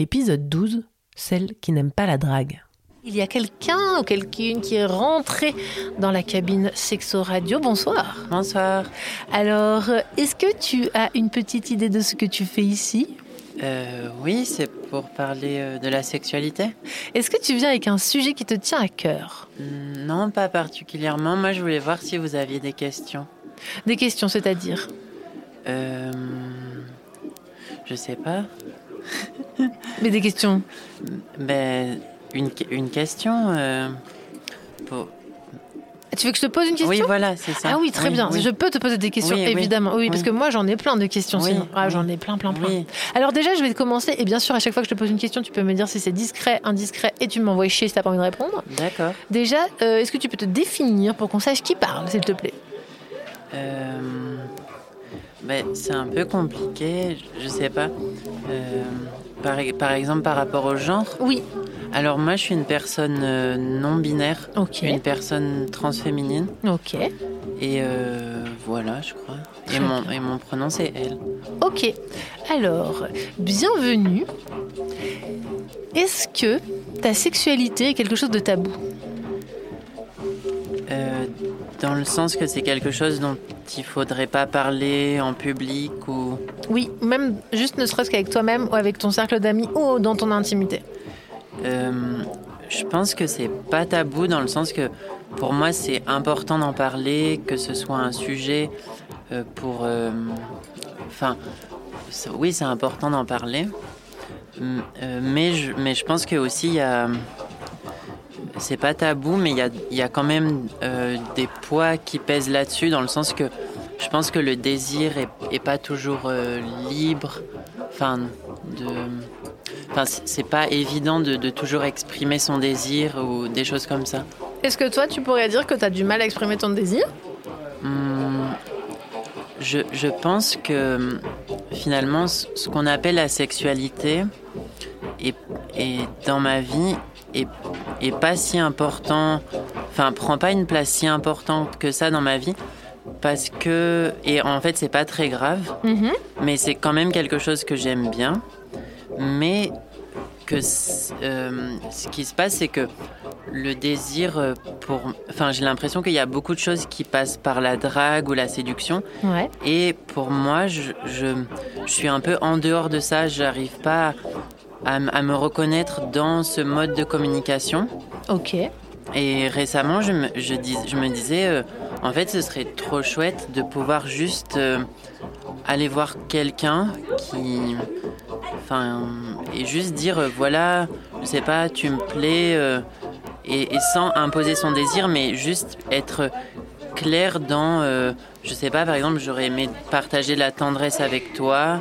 Épisode 12, celle qui n'aime pas la drague. Il y a quelqu'un ou quelqu'une qui est rentré dans la cabine Sexo Radio. Bonsoir. Bonsoir. Alors, est-ce que tu as une petite idée de ce que tu fais ici? Euh, oui, c'est pour parler euh, de la sexualité. Est-ce que tu viens avec un sujet qui te tient à cœur? Hmm, Non, pas particulièrement. Moi, je voulais voir si vous aviez des questions. Des questions, c'est-à-dire? Euh, je sais pas. Mais des questions. Ben, une, une question. euh, pour- Tu veux que je te pose une question? Oui, voilà, c'est ça. Ah oui, très bien. oui. Je peux te poser des questions, Oui, évidemment. Oui, parce que moi, j'en ai plein de questions. Oui, sinon. Ah, j'en ai plein, plein, plein. Oui. Alors déjà, je vais commencer. Et bien sûr, à chaque fois que je te pose une question, tu peux me dire si c'est discret, indiscret, et tu m'envoies chier si t'as pas envie de répondre. D'accord. Déjà, euh, est-ce que tu peux te définir pour qu'on sache qui parle, s'il te plaît? Euh, ben, c'est un peu compliqué, je, sais pas. Euh, par, par exemple, par rapport au genre. Oui. Alors, moi, je suis une personne euh, non binaire. Ok. Une personne transféminine. Ok. Et euh, voilà, je crois. Et mon, et mon prénom, c'est elle. Ok. Alors, bienvenue. Est-ce que ta sexualité est quelque chose de tabou? Dans le sens que c'est quelque chose dont il faudrait pas parler en public ou. Oui, même juste ne serait-ce qu'avec toi-même ou avec ton cercle d'amis ou dans ton intimité. Euh, je pense que c'est pas tabou dans le sens que pour moi c'est important d'en parler, que ce soit un sujet euh, pour. euh, Enfin, oui, c'est important d'en parler. M- euh, mais, je, mais je pense que aussi il y a. C'est pas tabou, mais il y a, y a quand même euh, des poids qui pèsent là-dessus, dans le sens que je pense que le désir est, est pas toujours euh, libre. Enfin, de. Enfin, c'est- pas évident de, de toujours exprimer son désir ou des choses comme ça. Est-ce que toi, tu pourrais dire que tu as du mal à exprimer ton désir? Hum, je, je pense que finalement, ce qu'on appelle la sexualité est dans ma vie est, est pas si important, enfin, prend pas une place si importante que ça dans ma vie. Parce que, et en fait, c'est pas très grave, Mhm. mais c'est quand même quelque chose que j'aime bien. Mais que euh, ce qui se passe, c'est que le désir euh, pour. Enfin, j'ai l'impression qu'il y a beaucoup de choses qui passent par la drague ou la séduction. Ouais. Et pour moi, je, je, je suis un peu en dehors de ça. J'arrive pas à, me reconnaître dans ce mode de communication. Ok. Et récemment, je me, je dis, je me disais, euh, en fait, ce serait trop chouette de pouvoir juste euh, aller voir quelqu'un qui. Enfin. Et juste dire, euh, voilà, je sais pas, tu me plais. et, et sans imposer son désir, mais juste être clair dans. je sais pas, par exemple, j'aurais aimé partager la tendresse avec toi.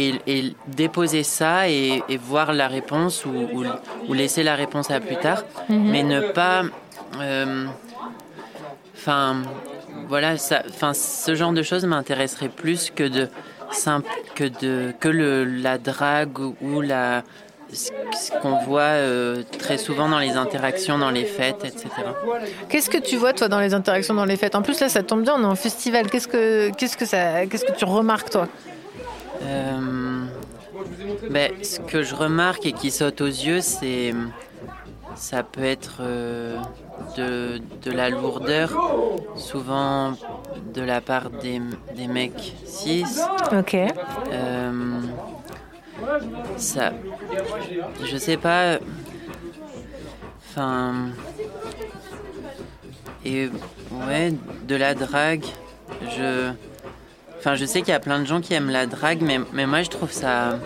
Et, et déposer ça et, et voir la réponse ou, ou- ou laisser la réponse à plus tard Mhm. mais ne pas. euh, Enfin, voilà, ça, ce genre de choses m'intéresserait plus que de simple, que de que le la drague ou- la ce ce qu'on voit euh, très souvent dans les interactions, dans les fêtes, etc. Qu'est-ce que tu vois, toi, dans les interactions dans les fêtes? En plus, là, ça tombe bien, on est en festival. Qu'est-ce que, qu'est-ce que, ça, qu'est-ce que tu remarques, toi? Euh, ben, ce que je remarque et qui saute aux yeux, c'est ça peut être euh, de, de la lourdeur, souvent de la part des, des mecs cis. Ok. Euh, ça, je sais pas. Enfin, et ouais, de la drague. Je, enfin, je sais qu'il y a plein de gens qui aiment la drague, mais, mais moi je trouve ça.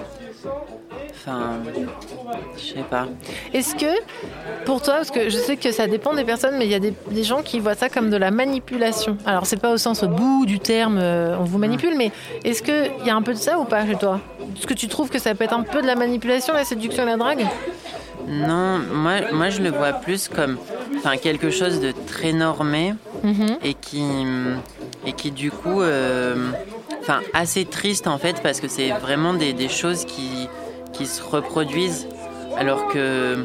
Enfin, je sais pas. Est-ce que, pour toi, parce que je sais que ça dépend des personnes, mais il y a des, des gens qui voient ça comme de la manipulation. Alors, c'est pas au sens bout du terme, euh, on vous manipule, mais est-ce qu'il y a un peu de ça ou pas chez toi? Est-ce que tu trouves que ça peut être un peu de la manipulation, la séduction et la drague? Non, moi, moi je le vois plus comme quelque chose de très normé Mhm. et qui, et qui du coup, euh, enfin assez triste en fait parce que c'est vraiment des, des choses qui, qui se reproduisent. Alors que,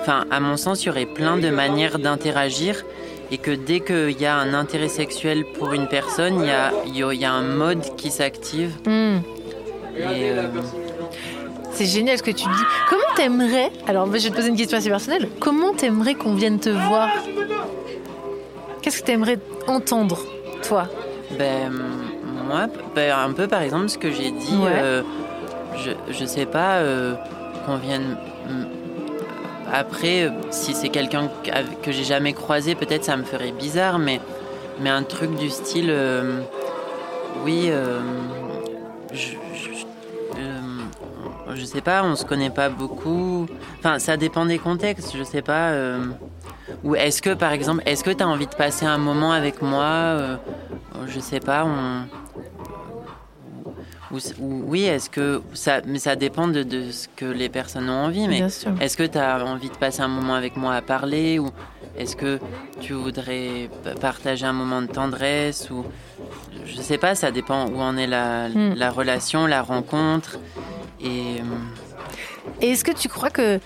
enfin à mon sens, il y aurait plein de manières d'interagir. Et que dès qu'il y a un intérêt sexuel pour une personne, il y a, il y a- un mode qui s'active. Hmm. euh, C'est génial ce que tu dis. Comment t'aimerais, alors je vais te poser une question assez personnelle, comment t'aimerais qu'on vienne te voir? Qu'est-ce que t'aimerais entendre, toi Ben, moi, ben, un peu par exemple ce que j'ai dit, Ouais. euh, je, je sais pas, euh, qu'on vienne. Après, euh, si c'est quelqu'un que j'ai jamais croisé, peut-être ça me ferait bizarre, mais, mais un truc du style. euh, oui, je, je- je sais pas, on se connaît pas beaucoup. Enfin, ça dépend des contextes, je sais pas. Ou est-ce que, par exemple, est-ce que tu as envie de passer un moment avec moi euh, Je sais pas, on. Ou, ou- oui, est-ce que. Ça, mais ça dépend de, de ce que les personnes ont envie, mais est-ce que tu as envie de passer un moment avec moi à parler Ou est-ce que tu voudrais partager un moment de tendresse ou Je sais pas, ça dépend où en est la, Hmm. la relation, la rencontre. Et. euh, Et est-ce que tu crois que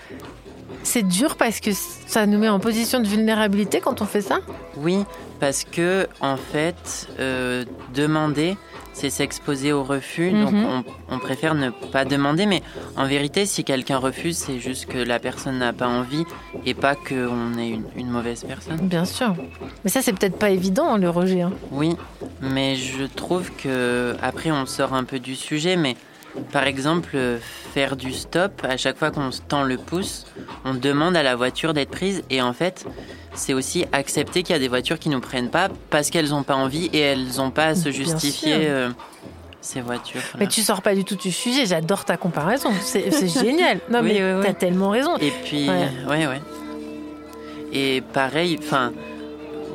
c'est dur parce que ça nous met en position de vulnérabilité quand on fait ça Oui, parce que en fait, euh, demander, c'est s'exposer au refus. Donc Mhm. on, on préfère ne pas demander, mais en vérité, si quelqu'un refuse, c'est juste que la personne n'a pas envie et pas qu'on est une, une mauvaise personne. Bien sûr. Mais ça, c'est peut-être pas évident, hein, le rejet. hein. Oui, mais je trouve que après on sort un peu du sujet, mais par exemple euh, faire du stop à chaque fois qu'on se tend le pouce, on demande à la voiture d'être prise et en fait c'est aussi accepter qu'il y a des voitures qui nous prennent pas parce qu'elles n'ont pas envie et elles n'ont pas à se Bien justifier euh, ces voitures. Mais tu sors pas du tout du sujet. J'adore ta comparaison. C'est génial. Non, Oui, mais oui, oui. t'as tellement raison. Et puis, Ouais. ouais, ouais. Et pareil, enfin,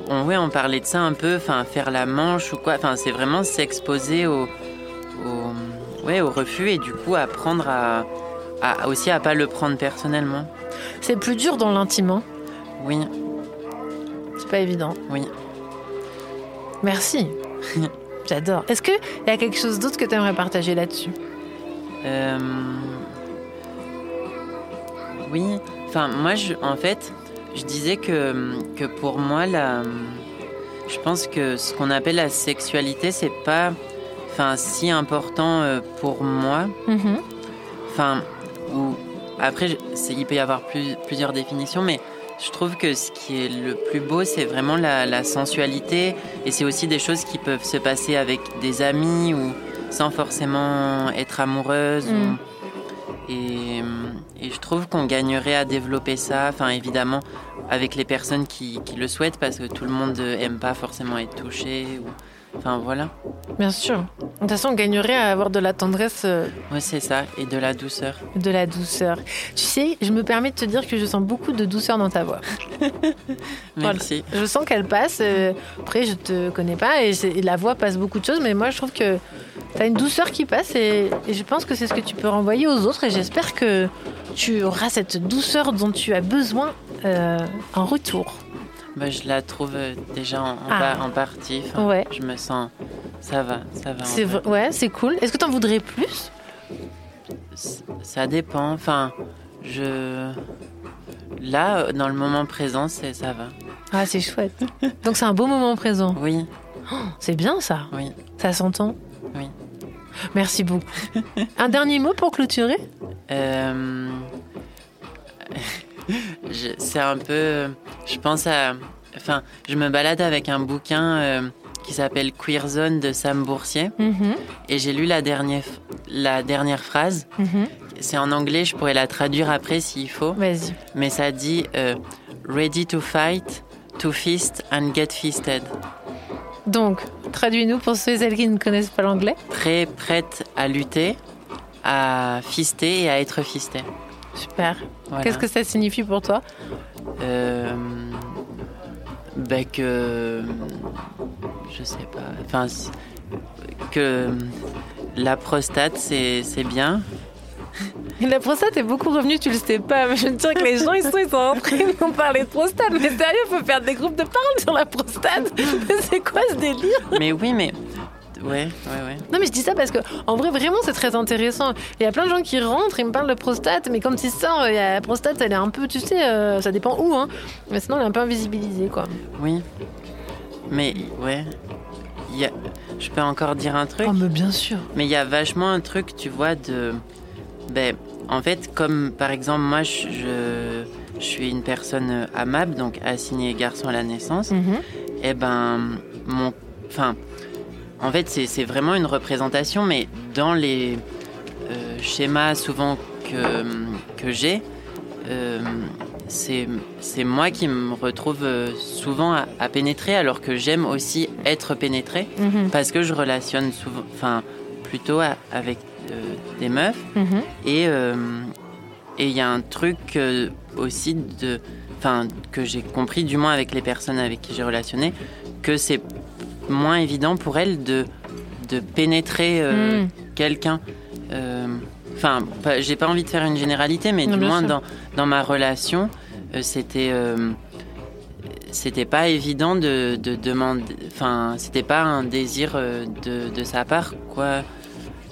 on, ouais, on parlait de ça un peu, enfin, faire la manche ou quoi. Enfin, c'est vraiment s'exposer au, au, ouais, au refus et du coup apprendre à, à aussi à pas le prendre personnellement. C'est plus dur dans l'intime. hein. Oui, C'est pas évident. oui. Merci. J'adore. Est-ce qu'il y a quelque chose d'autre que tu aimerais partager là-dessus? Euh, Oui, enfin moi je, en fait, je disais que, que pour moi la, je pense que ce qu'on appelle la sexualité c'est pas, enfin si important euh, pour moi. Mhm. Enfin, ou après il peut y avoir plus- plusieurs définitions, mais je trouve que ce qui est le plus beau c'est vraiment la, la sensualité et c'est aussi des choses qui peuvent se passer avec des amis ou sans forcément être amoureuse. Mm. ou- et, et je trouve qu'on gagnerait à développer ça, enfin évidemment avec les personnes qui, qui le souhaitent parce que tout le monde aime pas forcément être touché. Ou... Enfin voilà, Bien sûr. De toute façon, on gagnerait à avoir de la tendresse, euh, ouais, c'est ça, et de la douceur. de la douceur. Tu sais, je me permets de te dire que je sens beaucoup de douceur dans ta voix. Voilà. Merci. Je sens qu'elle passe. euh, après, je te connais pas et, la voix passe beaucoup de choses, mais moi, je trouve que tu as une douceur qui passe et, et je pense que c'est ce que tu peux renvoyer aux autres et j'espère que tu auras cette douceur dont tu as besoin euh, en retour. Bah, je la trouve euh, déjà en, en Ah. en partie. Enfin, Ouais. Je me sens. Ça va, ça va. C'est vrai. ouais, c'est cool. Est-ce que tu en voudrais plus? C- Ça dépend. Enfin, je. Là, euh, dans le moment présent, c'est ça va. Ah, c'est chouette. Donc c'est un beau moment présent. Oui, C'est bien ça. oui. Ça s'entend Oui. Merci beaucoup. Un dernier mot pour clôturer? Euh, C'est un peu. Je pense à. Enfin, je me balade avec un bouquin euh, qui s'appelle Queer Zone de Sam Boursier. Mhm, Et j'ai lu la dernière, la dernière phrase. mhm. C'est en anglais, je pourrais la traduire après s'il faut. Vas-y. Mais ça dit euh, Ready to fight, to feast and get feasted. Donc, traduis-nous pour ceux et celles qui ne connaissent pas l'anglais. Prêt, prête à lutter, à fister et à être fisté. Super. Voilà. Qu'est-ce que ça signifie pour toi? Euh, ben que. Je sais pas. Enfin, que la prostate, c'est bien. La prostate est beaucoup revenue, tu le sais pas. Mais je veux te dire que les gens, ils sont, ils sont rentrés, ils m'ont parlé de prostate. Mais sérieux, faut faire des groupes de parole sur la prostate. C'est quoi ce délire? Mais oui, mais. Ouais, ouais, ouais. Non, mais je dis ça parce que, en vrai, vraiment, c'est très intéressant. Il y a plein de gens qui rentrent et me parlent de prostate, mais comme tu sors, il y a la prostate, elle est un peu, tu sais, euh, ça dépend où, hein. Mais sinon, elle est un peu invisibilisée, quoi. Oui. Mais ouais. Y a- Je peux encore dire un truc? Oh, mais bien sûr. Mais il y a vachement un truc, tu vois, de ben, En fait, comme par exemple, moi, je, je, je suis une personne amable, donc assignée garçon à la naissance. Mhm. Et eh ben, mon. Enfin, en fait, c'est vraiment une représentation, mais dans les euh, schémas souvent que, que j'ai, euh, c'est moi qui me retrouve euh, souvent à, pénétrer, alors que j'aime aussi être pénétré, Mhm. parce que je relationne souvent, enfin, plutôt à- avec euh, des meufs. Mhm. Et et il y a un truc aussi de, enfin, que j'ai compris, du moins avec les personnes avec qui j'ai relationné, que c'est moins évident pour elles de, de pénétrer euh, Mm. quelqu'un. Euh, Enfin, j'ai pas envie de faire une généralité, mais Non, du moins dans, dans ma relation, euh, c'était c'était pas évident de, de demander. Enfin, c'était pas un désir de, de sa part, quoi.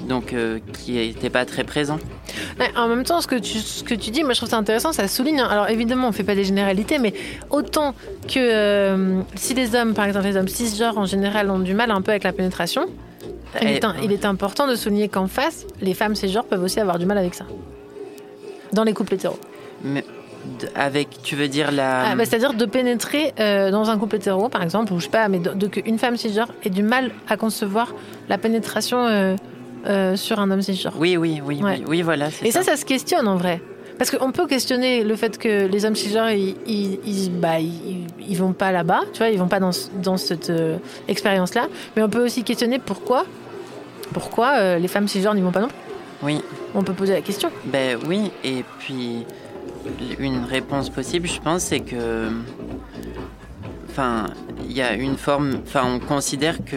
Donc, euh, qui était pas très présent. Ouais, en même temps, ce que, tu, ce que tu dis, moi je trouve ça intéressant, ça souligne. hein. Alors évidemment, on fait pas des généralités, mais autant que euh, si les hommes, par exemple, les hommes cisgenres en général ont du mal un peu avec la pénétration, il Et- est, un- il est important de souligner qu'en face, les femmes cisgenres peuvent aussi avoir du mal avec ça. Dans les couples hétéros. Mais avec, tu veux dire la. Ah, bah, C'est-à-dire de pénétrer euh, dans un couple hétéro, par exemple, ou je sais pas, mais de, de qu'une femme cisgenre ait du mal à concevoir la pénétration euh, euh, sur un homme cisgenre. Oui, oui, oui, Ouais. oui, oui, voilà. c'est Et ça, ça se questionne en vrai. Parce qu'on peut questionner le fait que les hommes cisgenres, ils, ils, ils- bah, ils, vont pas là-bas, tu vois, ils vont pas dans, dans cette euh, expérience-là. Mais on peut aussi questionner pourquoi, pourquoi euh, les femmes cisgenres n'y vont pas non plus. Oui, On peut poser la question. ben oui. Et puis, une réponse possible, je pense, c'est que. Enfin, il y a une forme. Enfin, on considère que.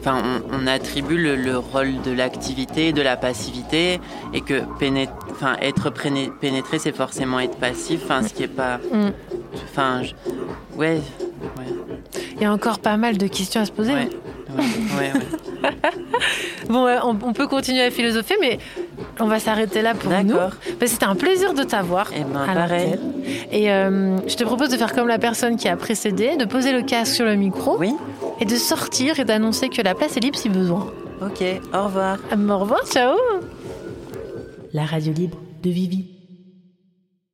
Enfin, on, on attribue le, le rôle de l'activité, de la passivité, et que pénét- enfin, être préné- pénétré, c'est forcément être passif, enfin, ce qui est pas. Mm. Enfin, je- ouais, ouais, Il y a encore pas mal de questions à se poser. ouais, ouais. Bon, on, on peut continuer à philosopher, mais on va s'arrêter là pour nous. D'accord. Bah, C'était un plaisir de t'avoir. Eh ben, à pareil. Et euh, je te propose de faire comme la personne qui a précédé, de poser le casque sur le micro Oui, et de sortir et d'annoncer que la place est libre si besoin. ok, au revoir. Au revoir, ciao La radio libre de Vivi.